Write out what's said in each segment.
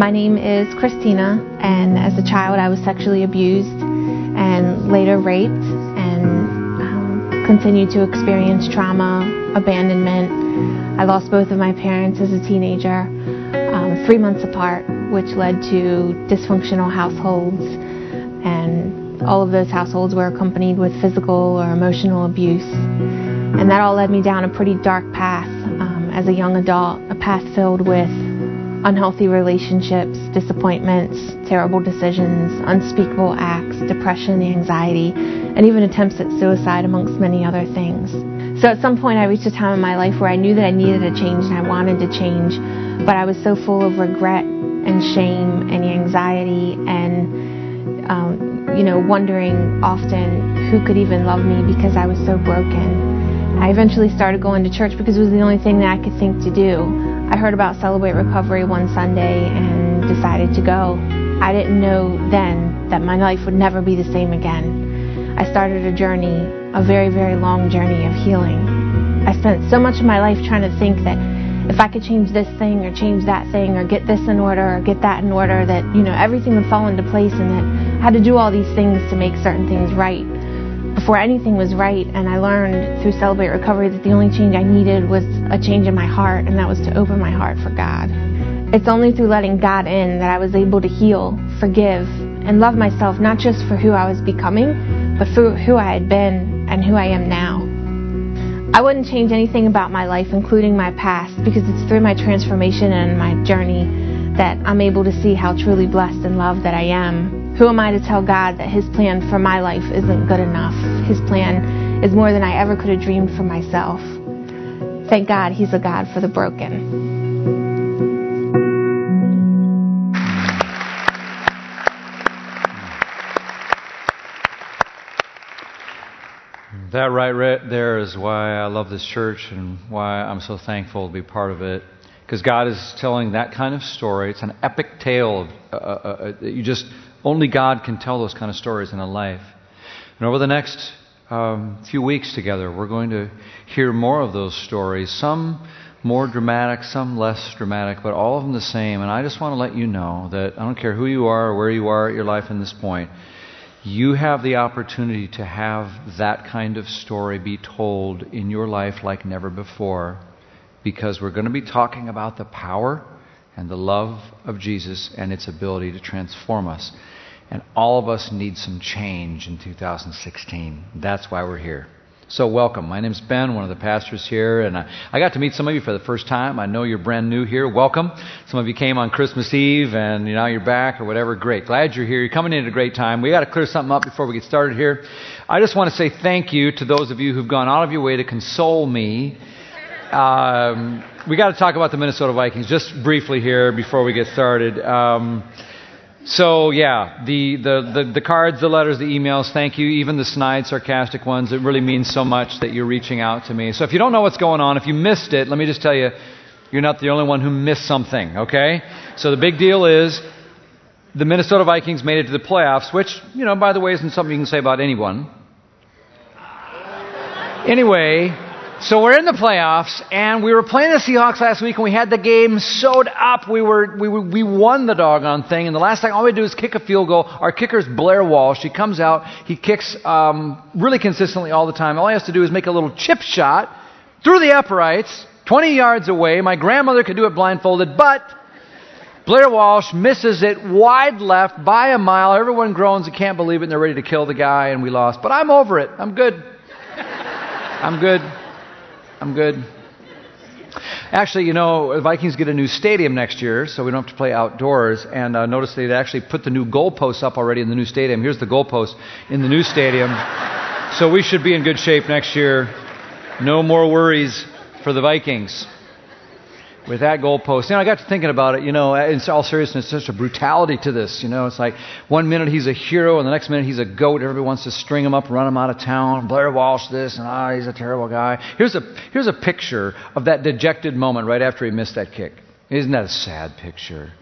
My name is Christina, and as a child, I was sexually abused and later raped and um, continued to experience trauma, abandonment. I lost both of my parents as a teenager, um, three months apart, which led to dysfunctional households. And all of those households were accompanied with physical or emotional abuse. And that all led me down a pretty dark path um, as a young adult, a path filled with unhealthy relationships, disappointments, terrible decisions, unspeakable acts, depression, anxiety, and even attempts at suicide, amongst many other things. So at some point, I reached a time in my life where I knew that I needed a change and I wanted to change, but I was so full of regret and shame and anxiety and, um, you know, wondering often who could even love me because I was so broken. I eventually started going to church because it was the only thing that I could think to do. I heard about Celebrate Recovery one Sunday and decided to go. I didn't know then that my life would never be the same again. I started a journey, a very, very long journey of healing. I spent so much of my life trying to think that if I could change this thing or change that thing or get this in order or get that in order, that, you know, everything would fall into place and that I had to do all these things to make certain things right before anything was right. And I learned through Celebrate Recovery that the only change I needed was a change in my heart, and that was to open my heart for God. It's only through letting God in that I was able to heal, forgive, and love myself, not just for who I was becoming, but for who I had been and who I am now. I wouldn't change anything about my life, including my past, because it's through my transformation and my journey that I'm able to see how truly blessed and loved that I am who am I to tell God that His plan for my life isn't good enough? His plan is more than I ever could have dreamed for myself. Thank God He's a God for the broken. That right there is why I love this church and why I'm so thankful to be part of it. Because God is telling that kind of story. It's an epic tale of uh, uh, uh, you just only God can tell those kind of stories in a life. And over the next um, few weeks together, we're going to hear more of those stories. Some more dramatic, some less dramatic, but all of them the same. And I just want to let you know that I don't care who you are or where you are at your life in this point, you have the opportunity to have that kind of story be told in your life like never before because we're going to be talking about the power and the love of Jesus and its ability to transform us. And all of us need some change in 2016. That's why we're here. So, welcome. My name's Ben, one of the pastors here, and I, I, got to meet some of you for the first time. I know you're brand new here. Welcome. Some of you came on Christmas Eve, and you you're back or whatever. Great. Glad you're here. You're coming in at a great time. We got to clear something up before we get started here. I just want to say thank you to those of you who've gone out of your way to console me. Um, we got to talk about the Minnesota Vikings just briefly here before we get started. Um, so yeah, the, the, the, the, cards, the letters, the emails, thank you. Even the snide, sarcastic ones. It really means so much that you're reaching out to me. So if you don't know what's going on, if you missed it, let me just tell you, you're not the only one who missed something, okay? So the big deal is the Minnesota Vikings made it to the playoffs, which, you know, by the way, isn't something you can say about anyone. Anyway, so we're in the playoffs, and we were playing the Seahawks last week, and we had the game sewed up. We were we we won the doggone thing, and the last thing all we do is kick a field goal. Our kicker's Blair Walsh. He comes out, he kicks um, really consistently all the time. All he has to do is make a little chip shot through the uprights, 20 yards away. My grandmother could do it blindfolded, but Blair Walsh misses it wide left by a mile. Everyone groans and can't believe it, and they're ready to kill the guy, and we lost. But I'm over it. I'm good. I'm good. I'm good. Actually, you know, the Vikings get a new stadium next year, so we don't have to play outdoors. And uh, notice they actually put the new goalposts up already in the new stadium. Here's the goalpost in the new stadium. so we should be in good shape next year. No more worries for the Vikings with that goalpost. You know, I got to thinking about it. You know, in all seriousness, such a brutality to this. You know, it's like one minute he's a hero, and the next minute he's a goat. Everybody wants to string him up, run him out of town. Blair Walsh this, and ah, oh, he's a terrible guy. Here's a here's a picture of that dejected moment right after he missed that kick. Isn't that a sad picture?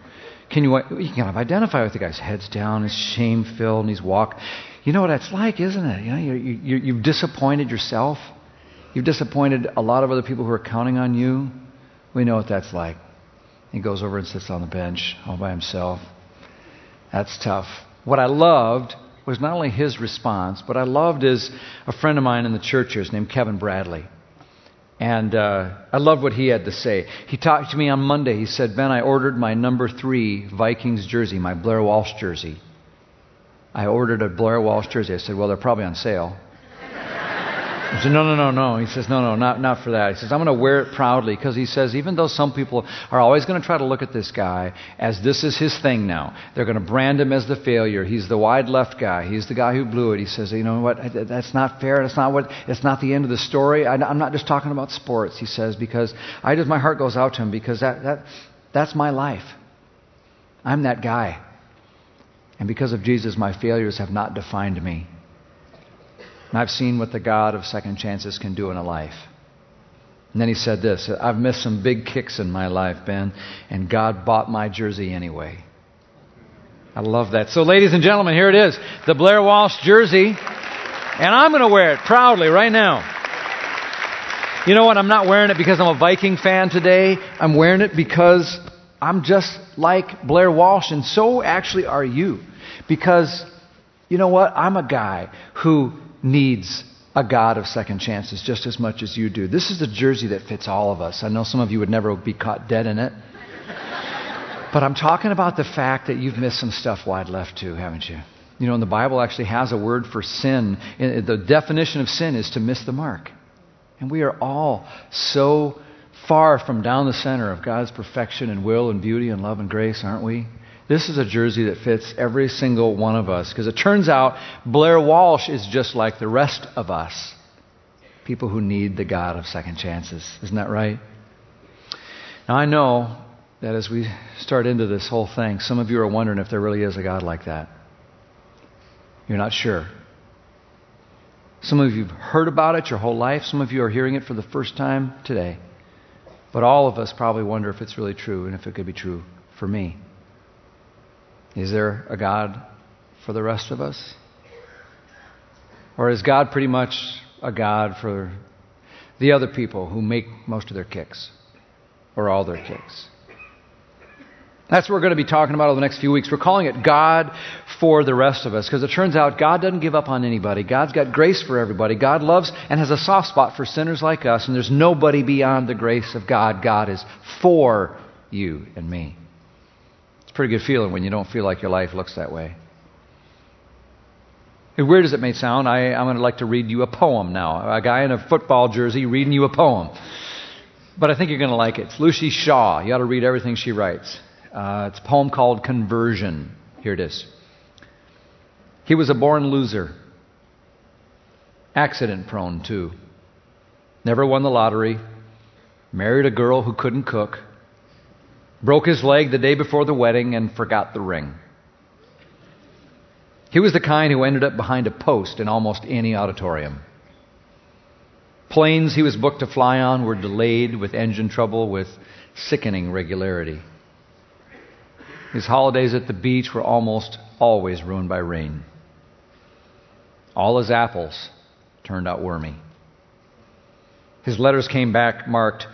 Can you you kind of identify with the guy's head's down, he's shame filled, and he's walk. You know what that's like, isn't it? You know, you, you, you've disappointed yourself. You've disappointed a lot of other people who are counting on you. We know what that's like. He goes over and sits on the bench all by himself. That's tough. What I loved was not only his response, but I loved is a friend of mine in the church here named Kevin Bradley. And uh, I loved what he had to say. He talked to me on Monday. He said, Ben, I ordered my number three Vikings jersey, my Blair Walsh jersey. I ordered a Blair Walsh jersey. I said, Well, they're probably on sale. I said, no, no, no, no. He says, no, no, not, not for that. He says, I'm going to wear it proudly because he says, even though some people are always going to try to look at this guy as this is his thing now, they're going to brand him as the failure. He's the wide left guy. He's the guy who blew it. He says, you know what? That's not fair. That's not what, it's not the end of the story. I'm not just talking about sports, he says, because I just, my heart goes out to him because that, that, that's my life. I'm that guy. And because of Jesus, my failures have not defined me. And I've seen what the God of second chances can do in a life. And then he said this I've missed some big kicks in my life, Ben, and God bought my jersey anyway. I love that. So, ladies and gentlemen, here it is the Blair Walsh jersey. And I'm going to wear it proudly right now. You know what? I'm not wearing it because I'm a Viking fan today. I'm wearing it because I'm just like Blair Walsh, and so actually are you. Because, you know what? I'm a guy who needs a God of second chances just as much as you do. This is the jersey that fits all of us. I know some of you would never be caught dead in it. but I'm talking about the fact that you've missed some stuff wide left too, haven't you? You know, and the Bible actually has a word for sin. The definition of sin is to miss the mark. And we are all so far from down the center of God's perfection and will and beauty and love and grace, aren't we? This is a jersey that fits every single one of us because it turns out Blair Walsh is just like the rest of us. People who need the God of second chances. Isn't that right? Now, I know that as we start into this whole thing, some of you are wondering if there really is a God like that. You're not sure. Some of you have heard about it your whole life. Some of you are hearing it for the first time today. But all of us probably wonder if it's really true and if it could be true for me. Is there a God for the rest of us? Or is God pretty much a God for the other people who make most of their kicks or all their kicks? That's what we're going to be talking about over the next few weeks. We're calling it God for the rest of us because it turns out God doesn't give up on anybody. God's got grace for everybody. God loves and has a soft spot for sinners like us, and there's nobody beyond the grace of God. God is for you and me pretty good feeling when you don't feel like your life looks that way. Weird as it may sound, I, am going to like to read you a poem now. A guy in a football jersey reading you a poem. But I think you're going to like it. It's Luci Shaw. You ought to read everything she writes. Uh, it's a poem called Conversion. Here it is. He was a born loser, accident prone, too. Never won the lottery, married a girl who couldn't cook, broke his leg the day before the wedding, and forgot the ring. He was the kind who ended up behind a post in almost any auditorium. Planes he was booked to fly on were delayed with engine trouble with sickening regularity. His holidays at the beach were almost always ruined by rain. All his apples turned out wormy. His letters came back marked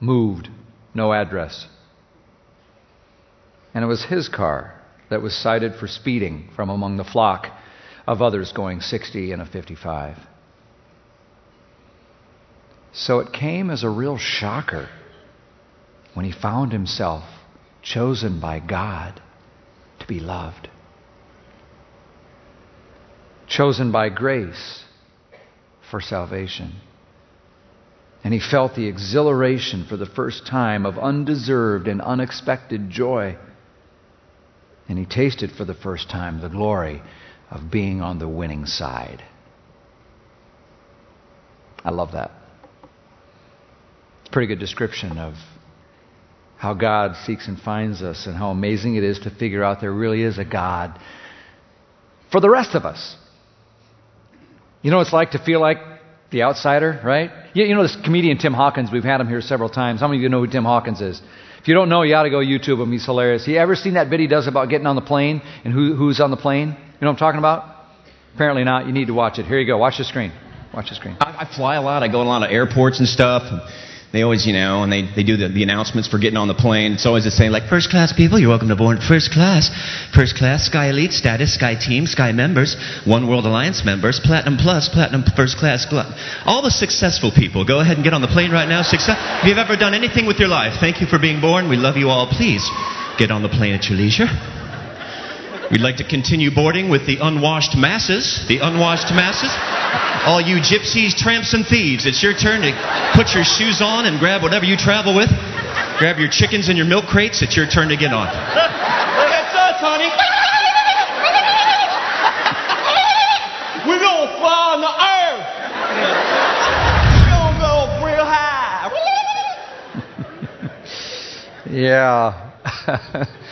moved, no address. And it was his car that was cited for speeding from among the flock of others going 60 and a 55. So it came as a real shocker when he found himself chosen by God to be loved, chosen by grace for salvation. And he felt the exhilaration for the first time of undeserved and unexpected joy. And he tasted for the first time the glory of being on the winning side. I love that. It's a pretty good description of how God seeks and finds us and how amazing it is to figure out there really is a God for the rest of us. You know what it's like to feel like the outsider, right? You, you know this comedian Tim Hawkins, we've had him here several times. How many of you know who Tim Hawkins is? If you don't know, you ought to go YouTube him. He's hilarious. You ever seen that bit he does about getting on the plane and who, who's on the plane? You know what I'm talking about? Apparently not. You need to watch it. Here you go. Watch the screen. Watch the screen. I, I fly a lot. I go to a lot of airports and stuff. They always, you know, and they, they do the, the announcements for getting on the plane. It's always the same, like, first class people, you're welcome to board first class. First class, Sky Elite status, Sky Team, Sky members, One World Alliance members, Platinum Plus, Platinum First Class. All the successful people, go ahead and get on the plane right now. Success. If you've ever done anything with your life, thank you for being born. We love you all. Please get on the plane at your leisure. We'd like to continue boarding with the unwashed masses. The unwashed masses. All you gypsies, tramps, and thieves, it's your turn to put your shoes on and grab whatever you travel with. Grab your chickens and your milk crates. It's your turn to get on. That's us, honey. We're gonna fly on the earth. We're gonna go real high. Yeah.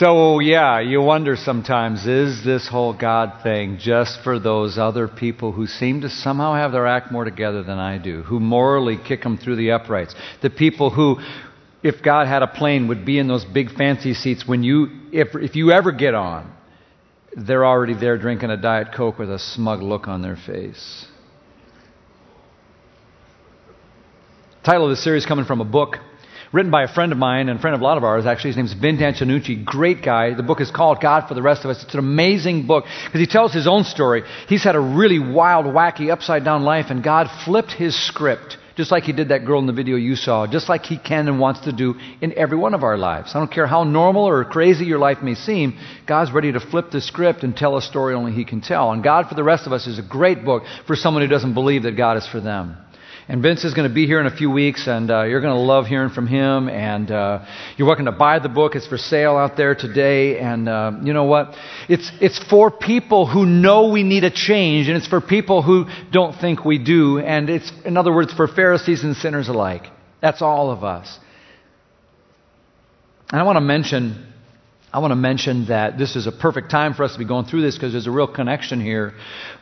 so, yeah, you wonder sometimes is this whole God thing just for those other people who seem to somehow have their act more together than I do, who morally kick them through the uprights? The people who, if God had a plane, would be in those big fancy seats when you, if, if you ever get on, they're already there drinking a Diet Coke with a smug look on their face. Title of the series coming from a book written by a friend of mine and a friend of a lot of ours, actually. His name's Vince Antonucci. Great guy. The book is called God for the Rest of Us. It's an amazing book because he tells his own story. He's had a really wild, wacky, upside down life, and God flipped his script just like he did that girl in the video you saw, just like he can and wants to do in every one of our lives. I don't care how normal or crazy your life may seem, God's ready to flip the script and tell a story only he can tell. And God for the rest of us is a great book for someone who doesn't believe that God is for them. And Vince is going to be here in a few weeks, and uh, you're going to love hearing from him. And uh, you're welcome to buy the book. It's for sale out there today. And uh, you know what? It's, it's for people who know we need a change, and it's for people who don't think we do. And it's, in other words, for Pharisees and sinners alike. That's all of us. And I want to mention I want to mention that this is a perfect time for us to be going through this because there's a real connection here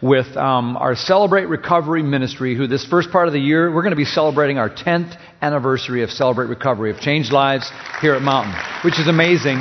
with um, our Celebrate Recovery ministry, who this first part of the year, we're going to be celebrating our 10th anniversary of Celebrate Recovery, of Changed Lives here at Mountain, which is amazing.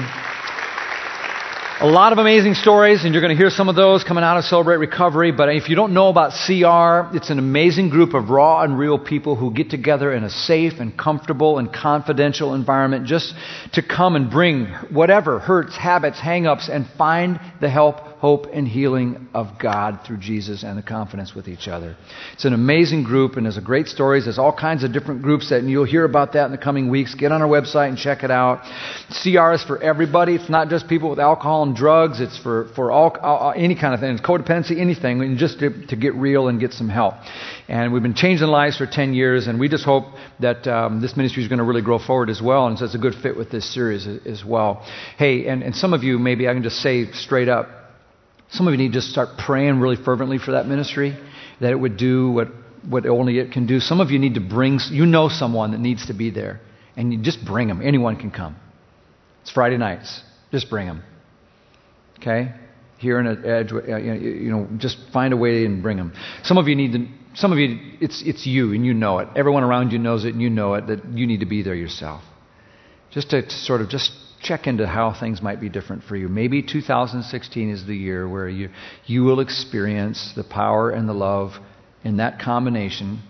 A lot of amazing stories, and you're going to hear some of those coming out of Celebrate Recovery. But if you don't know about CR, it's an amazing group of raw and real people who get together in a safe and comfortable and confidential environment just to come and bring whatever hurts, habits, hang ups, and find the help hope, and healing of God through Jesus and the confidence with each other. It's an amazing group, and there's a great stories. There's all kinds of different groups that, and you'll hear about that in the coming weeks. Get on our website and check it out. CR is for everybody. It's not just people with alcohol and drugs. It's for, for all, all any kind of thing. It's codependency, anything, and just to, to get real and get some help. And we've been changing lives for 10 years, and we just hope that um, this ministry is going to really grow forward as well, and so it's a good fit with this series as well. Hey, and, and some of you, maybe I can just say straight up, some of you need to start praying really fervently for that ministry, that it would do what, what only it can do. Some of you need to bring, you know someone that needs to be there, and you just bring them. Anyone can come. It's Friday nights. Just bring them. Okay? Here in Edge, uh, you know, just find a way and bring them. Some of you need to, some of you, it's, it's you and you know it. Everyone around you knows it and you know it, that you need to be there yourself. Just to sort of just check into how things might be different for you. Maybe 2016 is the year where you, you will experience the power and the love in that combination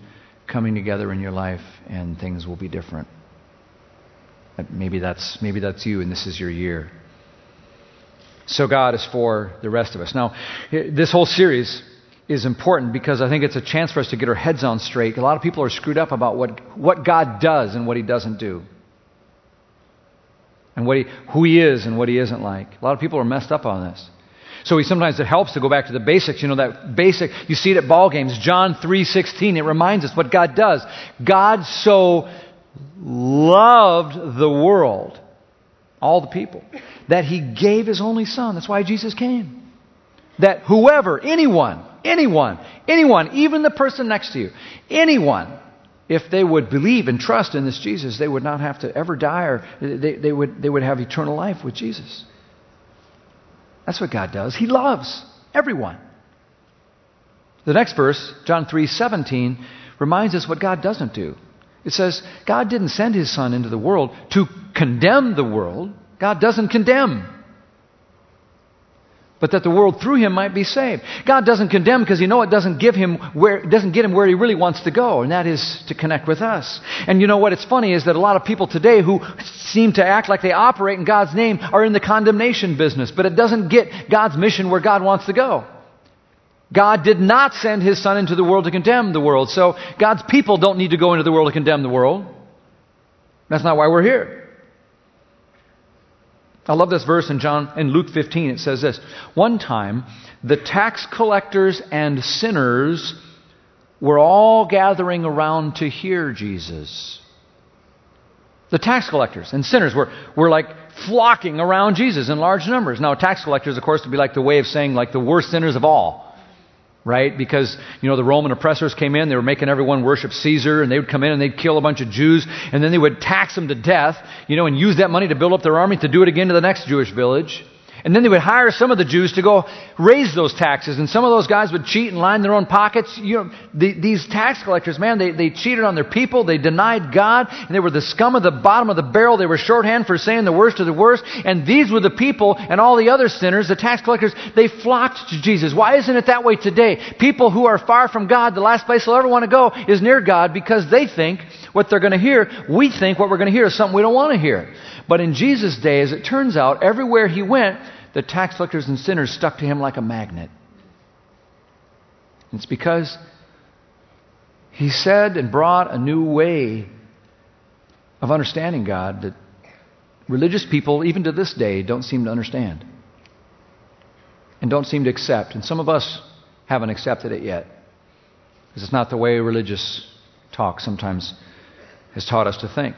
coming together in your life and things will be different. Uh, maybe that's, maybe that's you and this is your year. So God is for the rest of us. Now, eh, this whole series is important because I think it's a chance for us to get our heads on straight. A lot of people are screwed up about what, what God does and what He doesn't do and what he, who he is and what he isn't like. A lot of people are messed up on this. So he sometimes it helps to go back to the basics. You know that basic. You see it at ball games. John three sixteen. It reminds us what God does. God so loved the world, all the people, that He gave His only Son. That's why Jesus came. That whoever, anyone, anyone, anyone, even the person next to you, anyone if they would believe and trust in this Jesus, they would not have to ever die or they, they, would, they would have eternal life with Jesus. That's what God does. He loves everyone. The next verse, John 3 17, reminds us what God doesn't do. It says, God didn't send his Son into the world to condemn the world. God doesn't condemn. But that the world through him might be saved. God doesn't condemn because you know it doesn't give him where doesn't get him where he really wants to go, and that is to connect with us. And you know what? It's funny is that a lot of people today who seem to act like they operate in God's name are in the condemnation business, but it doesn't get God's mission where God wants to go. God did not send his son into the world to condemn the world. So God's people don't need to go into the world to condemn the world. That's not why we're here. I love this verse in John in Luke 15. It says this. One time, the tax collectors and sinners were all gathering around to hear Jesus. The tax collectors and sinners were, were like flocking around Jesus in large numbers. Now, tax collectors, of course, would be like the way of saying like the worst sinners of all right? Because, you know, the Roman oppressors came in, they were making everyone worship Caesar, and they would come in and they'd kill a bunch of Jews, and then they would tax them to death, you know, and use that money to build up their army to do it again to the next Jewish village. And then they would hire some of the Jews to go raise those taxes. And some of those guys would cheat and line their own pockets. You know, the, these tax collectors, man, they, they cheated on their people. They denied God. And they were the scum of the bottom of the barrel. They were shorthand for saying the worst of the worst. And these were the people and all the other sinners, the tax collectors, they flocked to Jesus. Why isn't it that way today? People who are far from God, the last place they'll ever want to go is near God because they think what they're going to hear, we think what we're going to hear is something we don't want to hear. But in Jesus' day, as it turns out, everywhere he went, the tax collectors and sinners stuck to him like a magnet. It's because he said and brought a new way of understanding God that religious people, even to this day, don't seem to understand and don't seem to accept. And some of us haven't accepted it yet because it's not the way religious talk sometimes has taught us to think.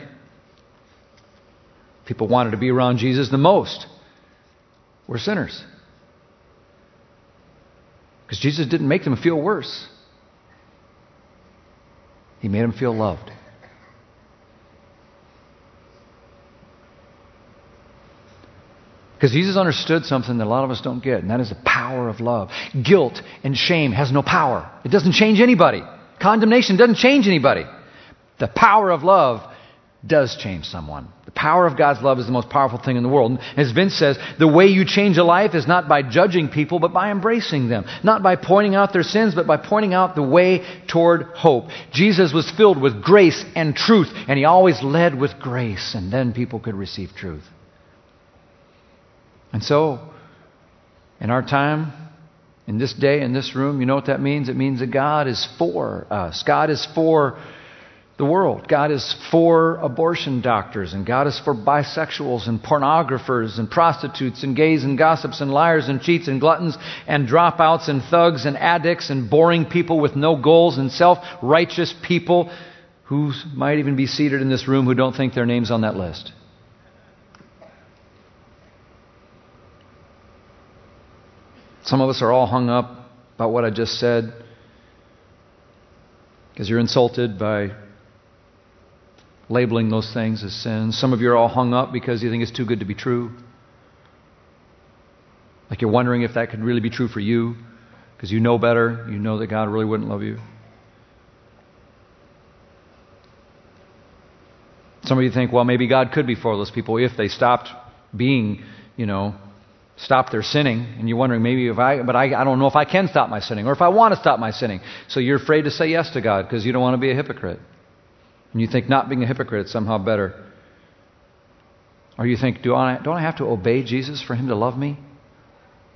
People wanted to be around Jesus the most were sinners. Because Jesus didn't make them feel worse, He made them feel loved. Because Jesus understood something that a lot of us don't get, and that is the power of love. Guilt and shame has no power. It doesn't change anybody. Condemnation doesn't change anybody. The power of love does change someone. The power of God's love is the most powerful thing in the world. As Vince says, the way you change a life is not by judging people, but by embracing them. Not by pointing out their sins, but by pointing out the way toward hope. Jesus was filled with grace and truth, and he always led with grace, and then people could receive truth. And so, in our time, in this day, in this room, you know what that means? It means that God is for us. God is for the world. God is for abortion doctors, and God is for bisexuals and pornographers and prostitutes and gays and gossips and liars and cheats and gluttons and dropouts and thugs and addicts and boring people with no goals and self righteous people who might even be seated in this room who don't think their name's on that list. Some of us are all hung up about what I just said because you're insulted by labeling those things as sins. Some of you are all hung up because you think it's too good to be true. Like you're wondering if that could really be true for you because you know better. You know that God really wouldn't love you. Some of you think, well, maybe God could be for those people if they stopped being, you know, stopped their sinning. And you're wondering, maybe if I, but I, I don't know if I can stop my sinning or if I want to stop my sinning. So you're afraid to say yes to God because you don't want to be a hypocrite. And you think not being a hypocrite is somehow better. Or you think, Do I, don't I have to obey Jesus for him to love me?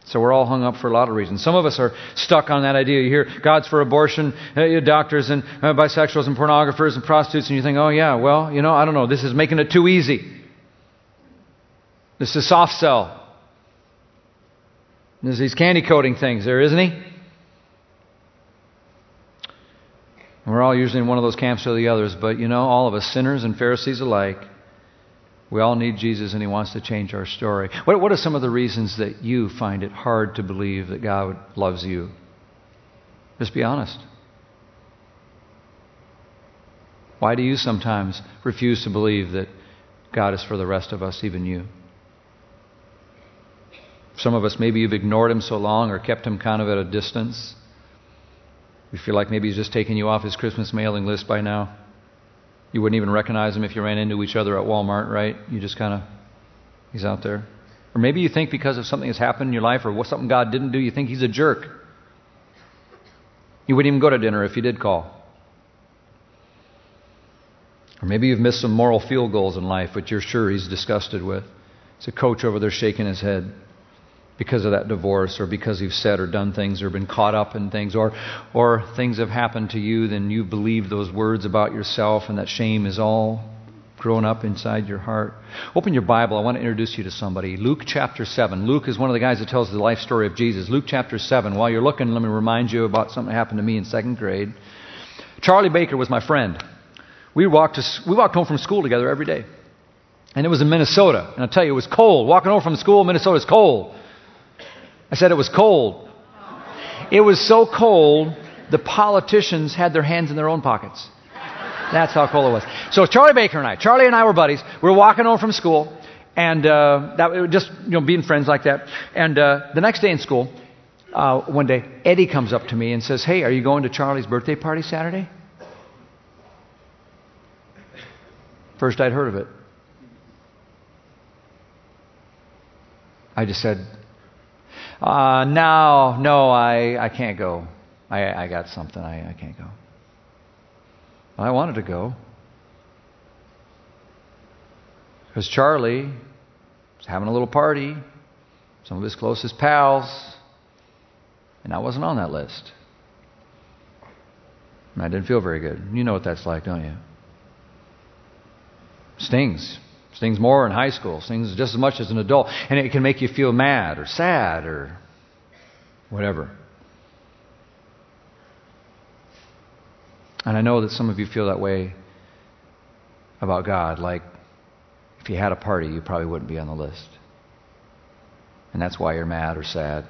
So we're all hung up for a lot of reasons. Some of us are stuck on that idea. You hear God's for abortion, uh, doctors and uh, bisexuals and pornographers and prostitutes, and you think, oh, yeah, well, you know, I don't know. This is making it too easy. This is soft sell. There's these candy coating things there, isn't he? And we're all usually in one of those camps or the others, but you know, all of us, sinners and Pharisees alike, we all need Jesus and He wants to change our story. What, what are some of the reasons that you find it hard to believe that God loves you? Just be honest. Why do you sometimes refuse to believe that God is for the rest of us, even you? Some of us, maybe you've ignored Him so long or kept Him kind of at a distance. You feel like maybe he's just taken you off his Christmas mailing list by now. You wouldn't even recognize him if you ran into each other at Walmart, right? You just kind of, he's out there. Or maybe you think because of something that's happened in your life or something God didn't do, you think He's a jerk. You wouldn't even go to dinner if you did call. Or maybe you've missed some moral field goals in life, which you're sure He's disgusted with. It's a coach over there shaking his head because of that divorce or because you've said or done things or been caught up in things or or things have happened to you then you believe those words about yourself and that shame is all grown up inside your heart. Open your Bible. I want to introduce you to somebody. Luke chapter 7. Luke is one of the guys that tells the life story of Jesus. Luke chapter 7. While you're looking, let me remind you about something that happened to me in second grade. Charlie Baker was my friend. We walked, to, we walked home from school together every day. And it was in Minnesota. And I'll tell you, it was cold. Walking home from school, Minnesota is cold. I said it was cold. It was so cold, the politicians had their hands in their own pockets. That's how cold it was. So Charlie Baker and I, Charlie and I were buddies. We were walking home from school, and uh, that just you know being friends like that. And uh, the next day in school, uh, one day Eddie comes up to me and says, "Hey, are you going to Charlie's birthday party Saturday?" First I'd heard of it. I just said, uh, "No, no, I I can't go. I I got something. I I can't go." I wanted to go. Because Charlie was having a little party, some of his closest pals, and I wasn't on that list. And I didn't feel very good. You know what that's like, don't you? Stings. Stings more in high school. Stings just as much as an adult. And it can make you feel mad or sad or whatever. And I know that some of you feel that way about God, like if you had a party, you probably wouldn't be on the list. And that's why you're mad or sad.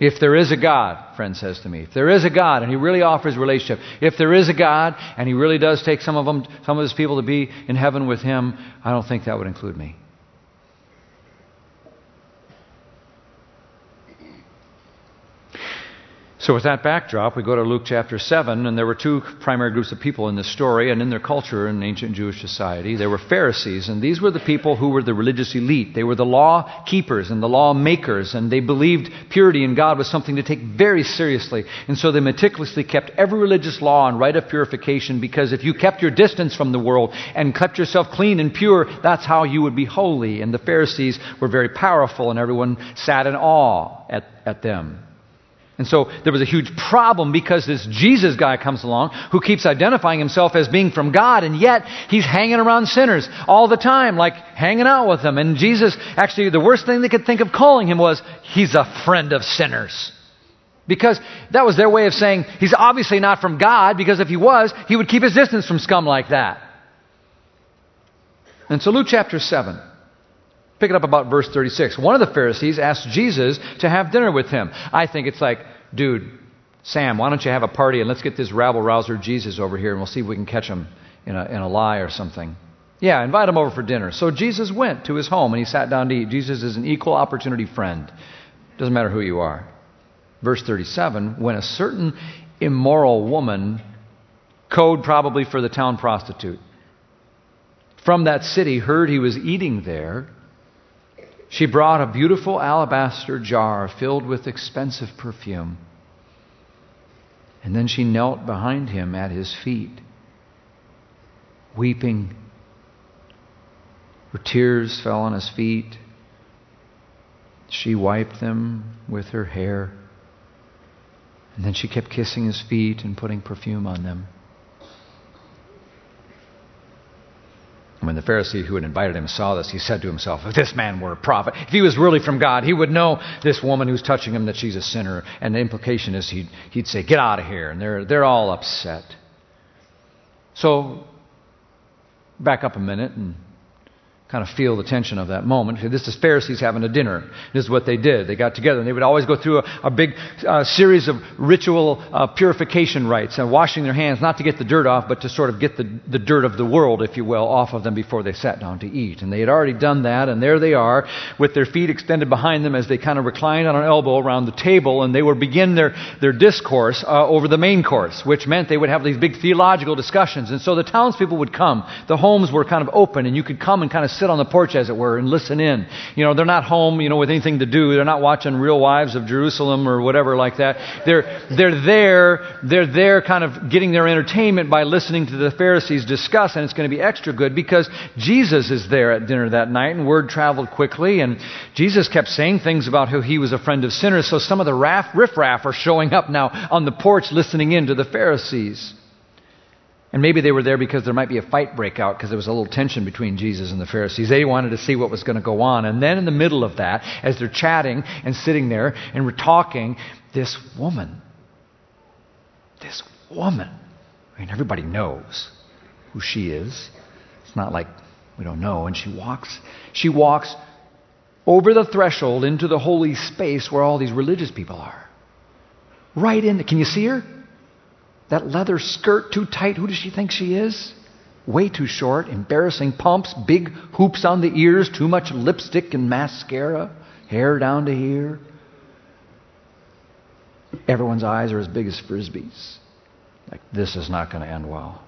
If there is a God, friend says to me, if there is a God and He really offers relationship, if there is a God and He really does take some of them, some of His people to be in heaven with Him, I don't think that would include me. So, with that backdrop, we go to Luke chapter 7, and there were two primary groups of people in this story and in their culture in ancient Jewish society. There were Pharisees, and these were the people who were the religious elite. They were the law keepers and the law makers, and they believed purity in God was something to take very seriously. And so they meticulously kept every religious law and rite of purification because if you kept your distance from the world and kept yourself clean and pure, that's how you would be holy. And the Pharisees were very powerful, and everyone sat in awe at, at them. And so there was a huge problem because this Jesus guy comes along who keeps identifying himself as being from God, and yet he's hanging around sinners all the time, like hanging out with them. And Jesus, actually, the worst thing they could think of calling him was, he's a friend of sinners. Because that was their way of saying, he's obviously not from God, because if he was, he would keep his distance from scum like that. And so Luke chapter 7. Pick it up about verse 36. One of the Pharisees asked Jesus to have dinner with him. I think it's like, dude, Sam, why don't you have a party and let's get this rabble rouser Jesus over here and we'll see if we can catch him in a, in a lie or something. Yeah, invite him over for dinner. So Jesus went to his home and he sat down to eat. Jesus is an equal opportunity friend. Doesn't matter who you are. Verse 37 when a certain immoral woman, code probably for the town prostitute, from that city heard he was eating there, she brought a beautiful alabaster jar filled with expensive perfume. And then she knelt behind him at his feet, weeping. Her tears fell on his feet. She wiped them with her hair. And then she kept kissing his feet and putting perfume on them. When the Pharisee who had invited him saw this, he said to himself, If this man were a prophet, if he was really from God, he would know this woman who's touching him that she's a sinner. And the implication is he'd, he'd say, Get out of here. And they're, they're all upset. So, back up a minute and kind of feel the tension of that moment. This is Pharisees having a dinner. This is what they did. They got together and they would always go through a, a big uh, series of ritual uh, purification rites and washing their hands, not to get the dirt off, but to sort of get the, the dirt of the world, if you will, off of them before they sat down to eat. And they had already done that, and there they are with their feet extended behind them as they kind of reclined on an elbow around the table, and they would begin their, their discourse uh, over the main course, which meant they would have these big theological discussions. And so the townspeople would come. The homes were kind of open, and you could come and kind of sit on the porch, as it were, and listen in. You know, they're not home, you know, with anything to do. They're not watching Real Wives of Jerusalem or whatever like that. They're, they're there, they're there kind of getting their entertainment by listening to the Pharisees discuss, and it's going to be extra good because Jesus is there at dinner that night, and word traveled quickly, and Jesus kept saying things about how he was a friend of sinners, so some of the raff, riffraff are showing up now on the porch listening in to the Pharisees. And maybe they were there because there might be a fight break out because there was a little tension between Jesus and the Pharisees. They wanted to see what was going to go on. And then in the middle of that, as they're chatting and sitting there and we're talking, this woman, this woman, I mean, everybody knows who she is. It's not like we don't know. And she walks, she walks over the threshold into the holy space where all these religious people are. Right in. Can you see her? That leather skirt too tight. Who does she think she is? Way too short, embarrassing pumps, big hoops on the ears, too much lipstick and mascara, hair down to here. Everyone's eyes are as big as frisbees. Like, this is not going to end well.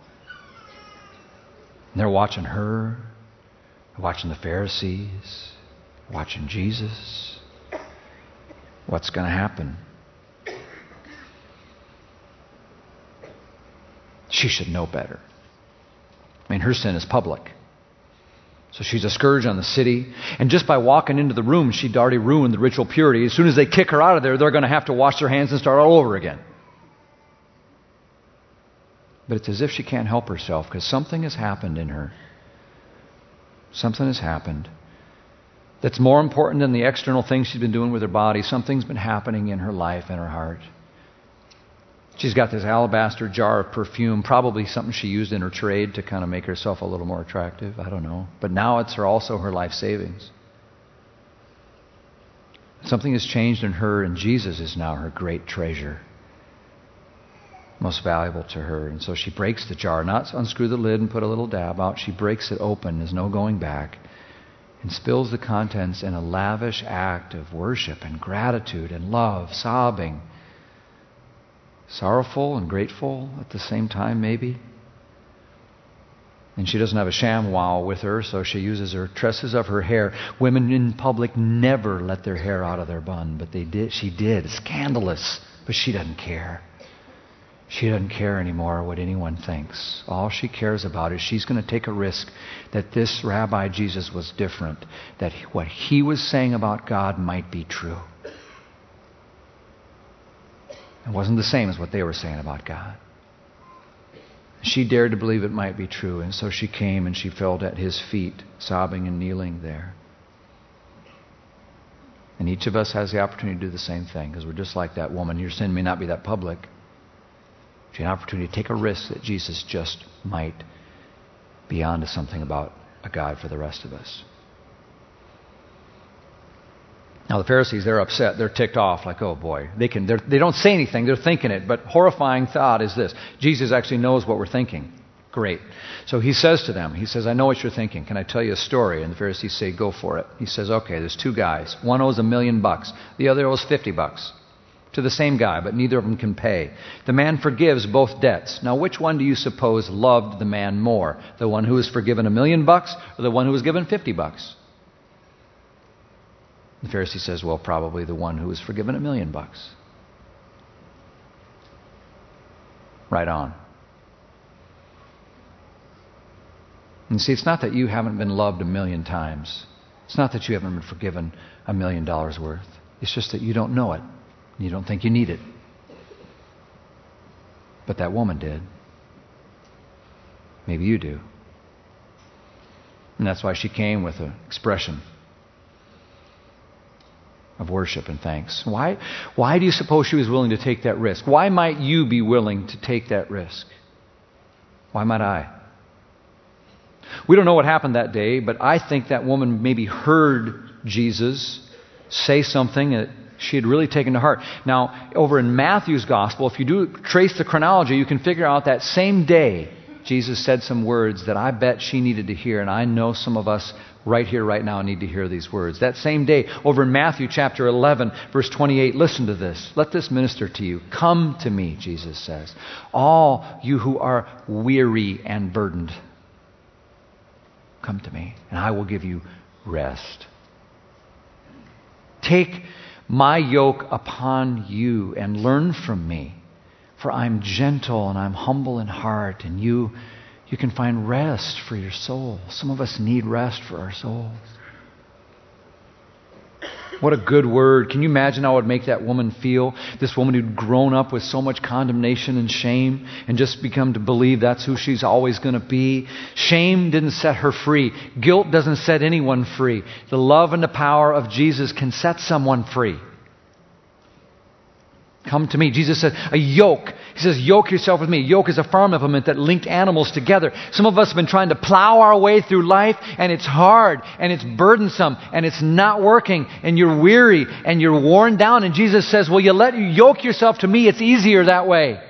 And they're watching her, watching the Pharisees, watching Jesus. What's going to happen? She should know better. I mean, her sin is public. So she's a scourge on the city. And just by walking into the room, she'd already ruined the ritual purity. As soon as they kick her out of there, they're going to have to wash their hands and start all over again. But it's as if she can't help herself because something has happened in her. Something has happened that's more important than the external things she's been doing with her body. Something's been happening in her life and her heart. She's got this alabaster jar of perfume, probably something she used in her trade to kind of make herself a little more attractive. I don't know. But now it's her, also her life savings. Something has changed in her, and Jesus is now her great treasure, most valuable to her. And so she breaks the jar, not unscrew the lid and put a little dab out. She breaks it open. There's no going back. And spills the contents in a lavish act of worship and gratitude and love, sobbing sorrowful and grateful at the same time, maybe. And she doesn't have a ShamWow with her, so she uses her tresses of her hair. Women in public never let their hair out of their bun, but they did. She did. Scandalous, but she doesn't care. She doesn't care anymore what anyone thinks. All she cares about is she's going to take a risk that this Rabbi Jesus was different, that what he was saying about God might be true. It wasn't the same as what they were saying about God. She dared to believe it might be true, and so she came and she fell at his feet, sobbing and kneeling there. And each of us has the opportunity to do the same thing because we're just like that woman. Your sin may not be that public. Have an opportunity to take a risk that Jesus just might be onto something about a God for the rest of us. Now the Pharisees, they're upset. They're ticked off, like, oh boy. They, can, they don't say anything. They're thinking it. But horrifying thought is this. Jesus actually knows what we're thinking. Great. So he says to them, he says, I know what you're thinking. Can I tell you a story? And the Pharisees say, go for it. He says, okay, there's two guys. One owes a million bucks. The other owes 50 bucks to the same guy, but neither of them can pay. The man forgives both debts. Now, which one do you suppose loved the man more? The one who was forgiven a million bucks or the one who was given 50 bucks? The Pharisee says, Well, probably the one who was forgiven a million bucks. Right on. And see, it's not that you haven't been loved a million times. It's not that you haven't been forgiven a million dollars worth. It's just that you don't know it. You don't think you need it. But that woman did. Maybe you do. And that's why she came with an expression of worship and thanks. Why, why do you suppose she was willing to take that risk? Why might you be willing to take that risk? Why might I? We don't know what happened that day, but I think that woman maybe heard Jesus say something that she had really taken to heart. Now, over in Matthew's gospel, if you do trace the chronology, you can figure out that same day Jesus said some words that I bet she needed to hear, and I know some of us right here, right now, need to hear these words. That same day, over in Matthew chapter 11, verse 28, listen to this. Let this minister to you. Come to me, Jesus says, all you who are weary and burdened. Come to me, and I will give you rest. Take my yoke upon you and learn from me, for I'm gentle and I'm humble in heart, and you, you can find rest for your soul. Some of us need rest for our souls. What a good word. Can you imagine how it would make that woman feel? This woman who'd grown up with so much condemnation and shame and just become to believe that's who she's always going to be. Shame didn't set her free. Guilt doesn't set anyone free. The love and the power of Jesus can set someone free. Come to me. Jesus said, a yoke. He says, yoke yourself with me. Yoke is a farm implement that linked animals together. Some of us have been trying to plow our way through life, and it's hard, and it's burdensome, and it's not working, and you're weary, and you're worn down. And Jesus says, well, you let you yoke yourself to me. It's easier that way.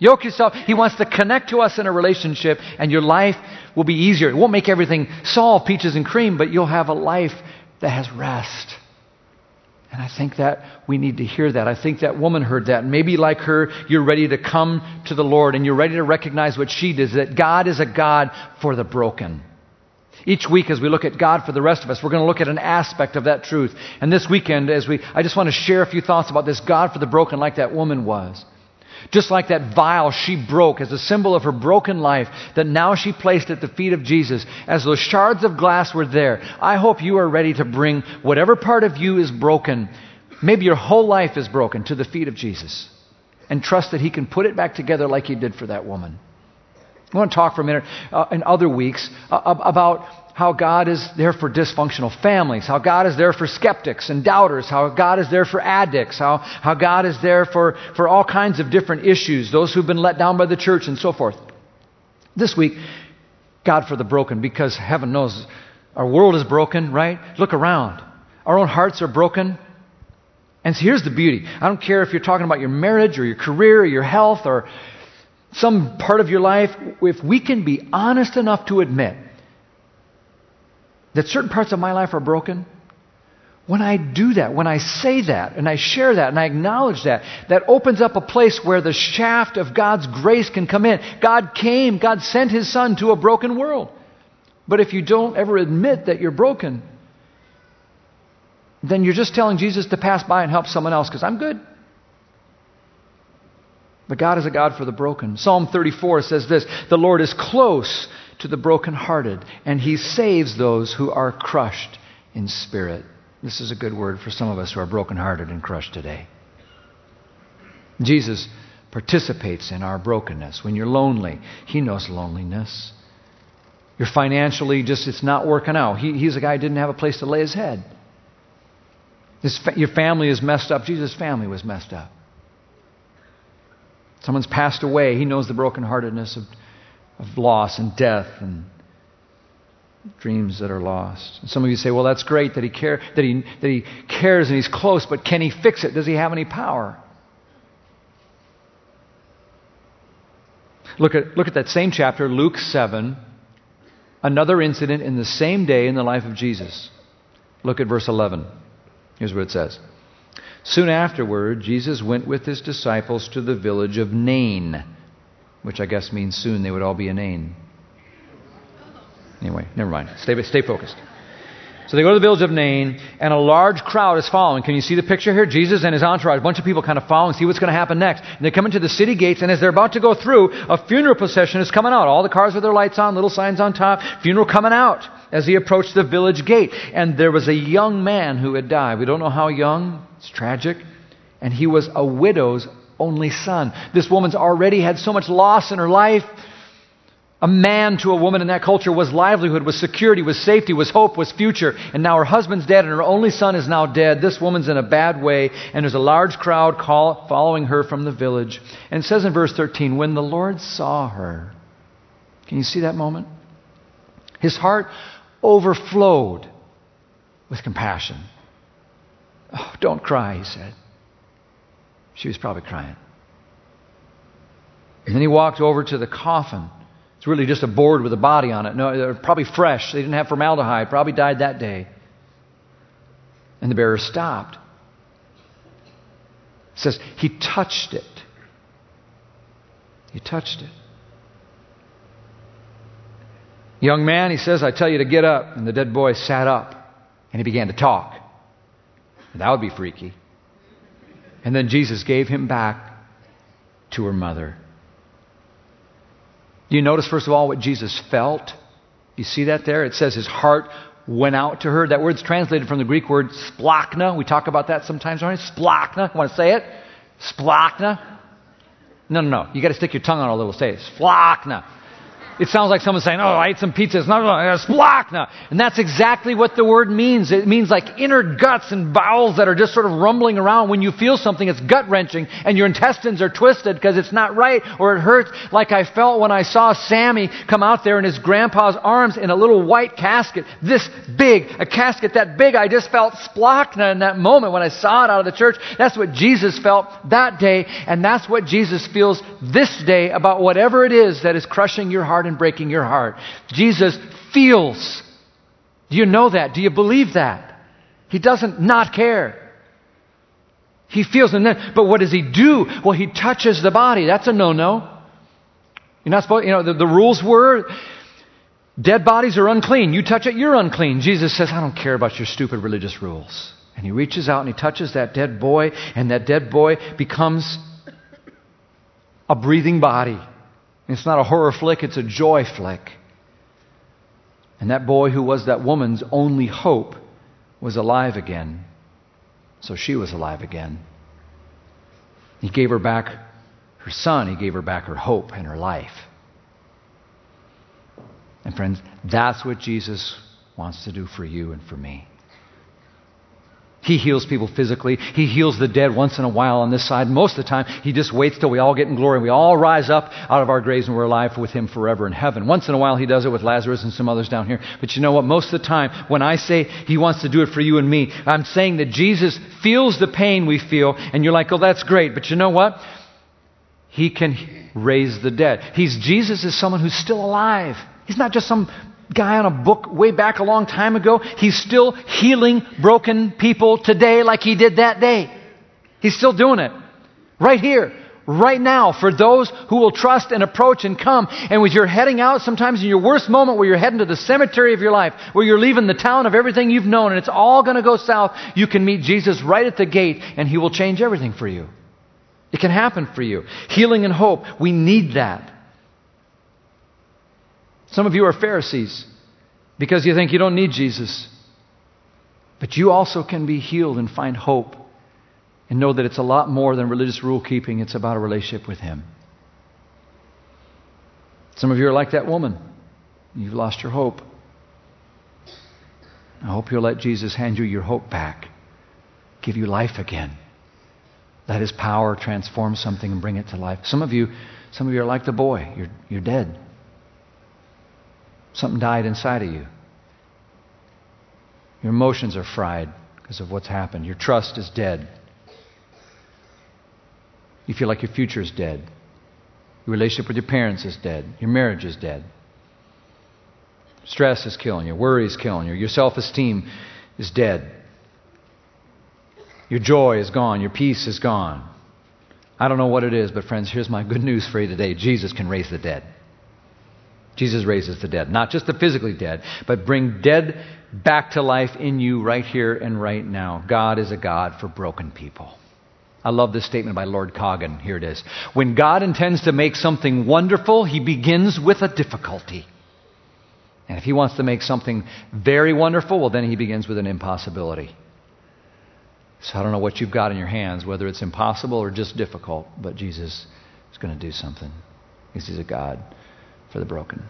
Yoke yourself. He wants to connect to us in a relationship, and your life will be easier. It won't make everything solve peaches and cream, but you'll have a life that has rest. And I think that we need to hear that. I think that woman heard that. Maybe like her, you're ready to come to the Lord and you're ready to recognize what she does that God is a God for the broken. Each week, as we look at God for the rest of us, we're going to look at an aspect of that truth. And this weekend, as we, I just want to share a few thoughts about this God for the broken, like that woman was. Just like that vial she broke as a symbol of her broken life, that now she placed at the feet of Jesus, as those shards of glass were there. I hope you are ready to bring whatever part of you is broken, maybe your whole life is broken, to the feet of Jesus. And trust that He can put it back together like He did for that woman. I want to talk for a minute uh, in other weeks uh, about how God is there for dysfunctional families, how God is there for skeptics and doubters, how God is there for addicts, how, how God is there for, for all kinds of different issues, those who've been let down by the church and so forth. This week, God for the broken, because heaven knows our world is broken, right? Look around. Our own hearts are broken. And so here's the beauty. I don't care if you're talking about your marriage or your career or your health or some part of your life, if we can be honest enough to admit that certain parts of my life are broken, when I do that, when I say that, and I share that, and I acknowledge that, that opens up a place where the shaft of God's grace can come in. God came, God sent His Son to a broken world. But if you don't ever admit that you're broken, then you're just telling Jesus to pass by and help someone else because I'm good. But God is a God for the broken. Psalm 34 says this The Lord is close to the brokenhearted, and he saves those who are crushed in spirit. This is a good word for some of us who are brokenhearted and crushed today. Jesus participates in our brokenness. When you're lonely, he knows loneliness. You're financially just, it's not working out. He, he's a guy who didn't have a place to lay his head. His, your family is messed up. Jesus' family was messed up. Someone's passed away. He knows the brokenheartedness of of loss and death and dreams that are lost. And some of you say, well, that's great that he, care, that, he, that he cares and he's close, but can he fix it? Does he have any power? Look at, look at that same chapter, Luke 7, another incident in the same day in the life of Jesus. Look at verse 11. Here's what it says. Soon afterward, Jesus went with his disciples to the village of Nain which I guess means soon they would all be inane. Anyway, never mind. Stay, stay focused. So they go to the village of Nain, and a large crowd is following. Can you see the picture here? Jesus and his entourage, a bunch of people kind of following, see what's going to happen next. And they come into the city gates, and as they're about to go through, a funeral procession is coming out. All the cars with their lights on, little signs on top, funeral coming out as he approached the village gate. And there was a young man who had died. We don't know how young. It's tragic. And he was a widow's only son. This woman's already had so much loss in her life. A man to a woman in that culture was livelihood, was security, was safety, was hope, was future. And now her husband's dead and her only son is now dead. This woman's in a bad way, and there's a large crowd call, following her from the village. And it says in verse 13, when the Lord saw her, can you see that moment? His heart overflowed with compassion. Oh, don't cry, he said. She was probably crying. And then he walked over to the coffin. It's really just a board with a body on it. No, they're probably fresh. They didn't have formaldehyde. Probably died that day. And the bearer stopped. It says he touched it. He touched it. Young man, he says, I tell you to get up. And the dead boy sat up and he began to talk. That would be freaky. And then Jesus gave him back to her mother. Do you notice, first of all, what Jesus felt? You see that there? It says his heart went out to her. That word's translated from the Greek word splachna. We talk about that sometimes, aren't we? Splachna. Want to say it? Splachna. No, no, no. You got to stick your tongue out a little. Say it. Splachna. It sounds like someone saying, Oh, I ate some pizza. It's not it's splachna. And that's exactly what the word means. It means like inner guts and bowels that are just sort of rumbling around. When you feel something, it's gut wrenching and your intestines are twisted because it's not right or it hurts, like I felt when I saw Sammy come out there in his grandpa's arms in a little white casket, this big, a casket that big. I just felt splachna in that moment when I saw it out of the church. That's what Jesus felt that day, and that's what Jesus feels this day about whatever it is that is crushing your heart and breaking your heart. Jesus feels. Do you know that? Do you believe that? He doesn't not care. He feels, and then, but what does he do? Well, he touches the body. That's a no-no. You're not supposed, you know, the, the rules were dead bodies are unclean. You touch it, you're unclean. Jesus says, I don't care about your stupid religious rules. And he reaches out and he touches that dead boy, and that dead boy becomes a breathing body. It's not a horror flick, it's a joy flick. And that boy who was that woman's only hope was alive again. So she was alive again. He gave her back her son, he gave her back her hope and her life. And friends, that's what Jesus wants to do for you and for me. He heals people physically. He heals the dead once in a while on this side. Most of the time, He just waits till we all get in glory and we all rise up out of our graves and we're alive with Him forever in heaven. Once in a while, He does it with Lazarus and some others down here. But you know what? Most of the time, when I say He wants to do it for you and me, I'm saying that Jesus feels the pain we feel and you're like, oh, that's great. But you know what? He can raise the dead. He's, Jesus is someone who's still alive. He's not just some guy on a book way back a long time ago. He's still healing broken people today like he did that day. He's still doing it. Right here, right now, for those who will trust and approach and come. And as you're heading out, sometimes in your worst moment where you're heading to the cemetery of your life, where you're leaving the town of everything you've known and it's all going to go south, you can meet Jesus right at the gate and he will change everything for you. It can happen for you. Healing and hope, we need that. Some of you are Pharisees because you think you don't need Jesus. But you also can be healed and find hope and know that it's a lot more than religious rule keeping, it's about a relationship with Him. Some of you are like that woman. You've lost your hope. I hope you'll let Jesus hand you your hope back, give you life again. Let His power transform something and bring it to life. Some of you, some of you are like the boy. You're, you're dead. Something died inside of you. Your emotions are fried because of what's happened. Your trust is dead. You feel like your future is dead. Your relationship with your parents is dead. Your marriage is dead. Stress is killing you. Worry is killing you. Your self esteem is dead. Your joy is gone. Your peace is gone. I don't know what it is, but friends, here's my good news for you today Jesus can raise the dead. Jesus raises the dead. Not just the physically dead, but bring dead back to life in you right here and right now. God is a God for broken people. I love this statement by Lord Coggan. Here it is. When God intends to make something wonderful, he begins with a difficulty. And if he wants to make something very wonderful, well, then he begins with an impossibility. So I don't know what you've got in your hands, whether it's impossible or just difficult, but Jesus is going to do something. Because he's a God for the broken.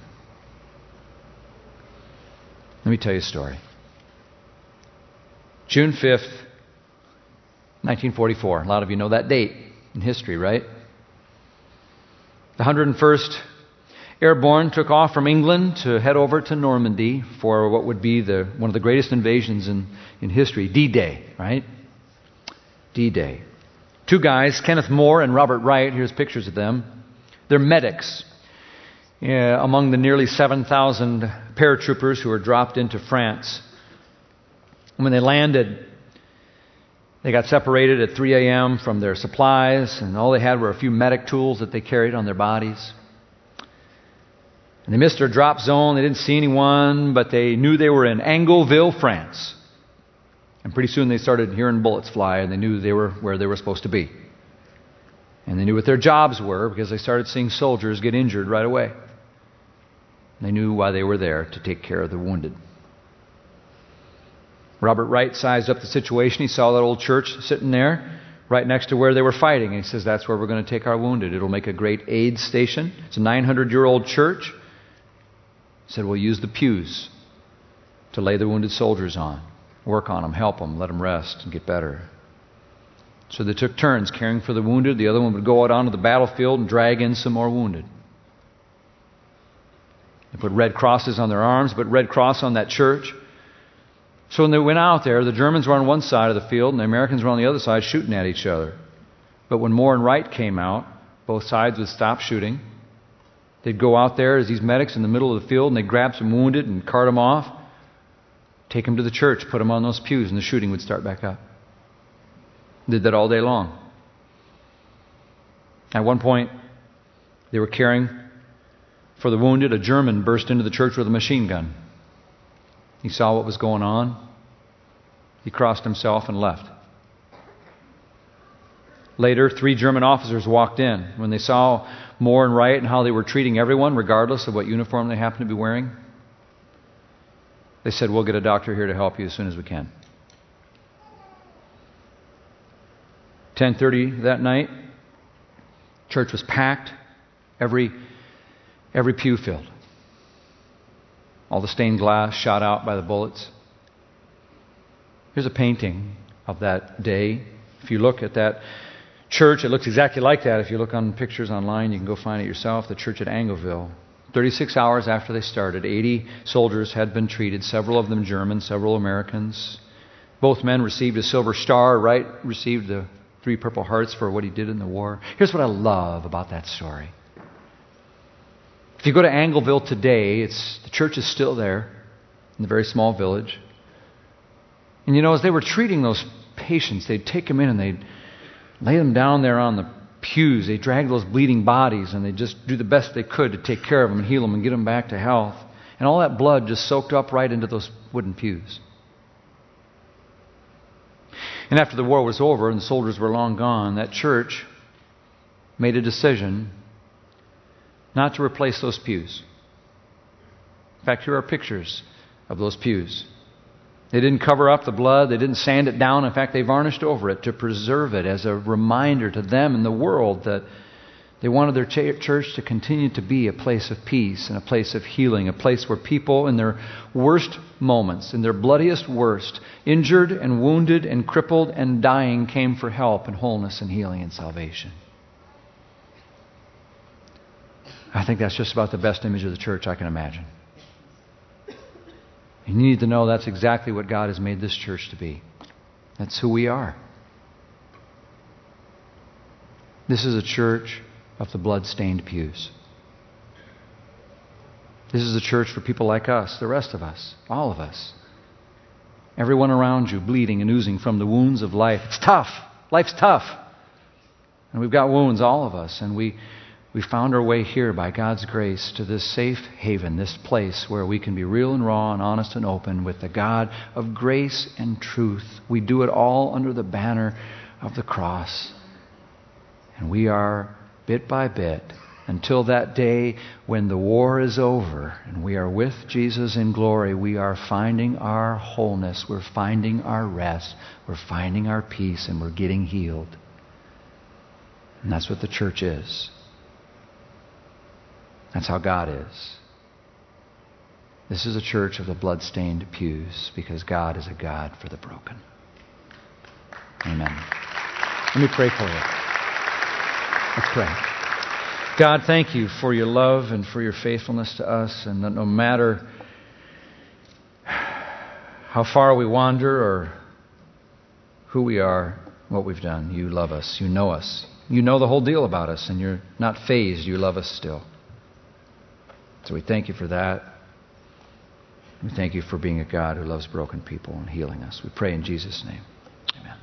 Let me tell you a story. June 5th, 1944. A lot of you know that date in history, right? The 101st Airborne took off from England to head over to Normandy for what would be the, one of the greatest invasions in, in history, D Day, right? D Day. Two guys, Kenneth Moore and Robert Wright, here's pictures of them. They're medics among the nearly 7,000 paratroopers who were dropped into France. When they landed, they got separated at 3 a.m. from their supplies, and all they had were a few medic tools that they carried on their bodies. And they missed their drop zone. They didn't see anyone, but they knew they were in Angleville, France. And pretty soon they started hearing bullets fly, and they knew they were where they were supposed to be. And they knew what their jobs were because they started seeing soldiers get injured right away. They knew why they were there to take care of the wounded. Robert Wright sized up the situation. He saw that old church sitting there right next to where they were fighting. And he says, That's where we're going to take our wounded. It'll make a great aid station. It's a 900 year old church. He said, We'll use the pews to lay the wounded soldiers on, work on them, help them, let them rest and get better. So they took turns caring for the wounded. The other one would go out onto the battlefield and drag in some more wounded. They put red crosses on their arms, but red cross on that church. So when they went out there, the Germans were on one side of the field and the Americans were on the other side shooting at each other. But when Moore and Wright came out, both sides would stop shooting. They'd go out there as these medics in the middle of the field and they'd grab some wounded and cart them off, take them to the church, put them on those pews, and the shooting would start back up. Did that all day long. At one point, they were caring for the wounded. A German burst into the church with a machine gun. He saw what was going on. He crossed himself and left. Later, three German officers walked in. When they saw Moore and Wright and how they were treating everyone, regardless of what uniform they happened to be wearing, they said, We'll get a doctor here to help you as soon as we can. 10:30 that night, church was packed, every every pew filled. All the stained glass shot out by the bullets. Here's a painting of that day. If you look at that church, it looks exactly like that. If you look on pictures online, you can go find it yourself. The church at Angleville. 36 hours after they started, 80 soldiers had been treated, several of them German, several Americans. Both men received a Silver Star. Wright received the three Purple Hearts for what he did in the war. Here's what I love about that story. If you go to Angleville today, it's, the church is still there in the very small village. And you know, as they were treating those patients, they'd take them in and they'd lay them down there on the pews. They'd drag those bleeding bodies and they'd just do the best they could to take care of them and heal them and get them back to health. And all that blood just soaked up right into those wooden pews. And after the war was over and the soldiers were long gone, that church made a decision not to replace those pews. In fact, here are pictures of those pews. They didn't cover up the blood, they didn't sand it down. In fact, they varnished over it to preserve it as a reminder to them and the world that they wanted their church to continue to be a place of peace and a place of healing, a place where people in their worst moments, in their bloodiest worst, injured and wounded and crippled and dying, came for help and wholeness and healing and salvation. I think that's just about the best image of the church I can imagine. You need to know that's exactly what God has made this church to be. That's who we are. This is a church of the blood-stained pews. This is a church for people like us, the rest of us, all of us. Everyone around you bleeding and oozing from the wounds of life. It's tough. Life's tough. And we've got wounds, all of us. And we, we found our way here by God's grace to this safe haven, this place where we can be real and raw and honest and open with the God of grace and truth. We do it all under the banner of the cross. And we are bit by bit until that day when the war is over and we are with Jesus in glory, we are finding our wholeness, we're finding our rest, we're finding our peace, and we're getting healed. And that's what the church is. That's how God is. This is a church of the blood-stained pews because God is a God for the broken. Amen. Let me pray for you. Let's pray. God, thank you for your love and for your faithfulness to us, and that no matter how far we wander or who we are, what we've done, you love us. You know us. You know the whole deal about us, and you're not phased. You love us still. So we thank you for that. We thank you for being a God who loves broken people and healing us. We pray in Jesus' name. Amen.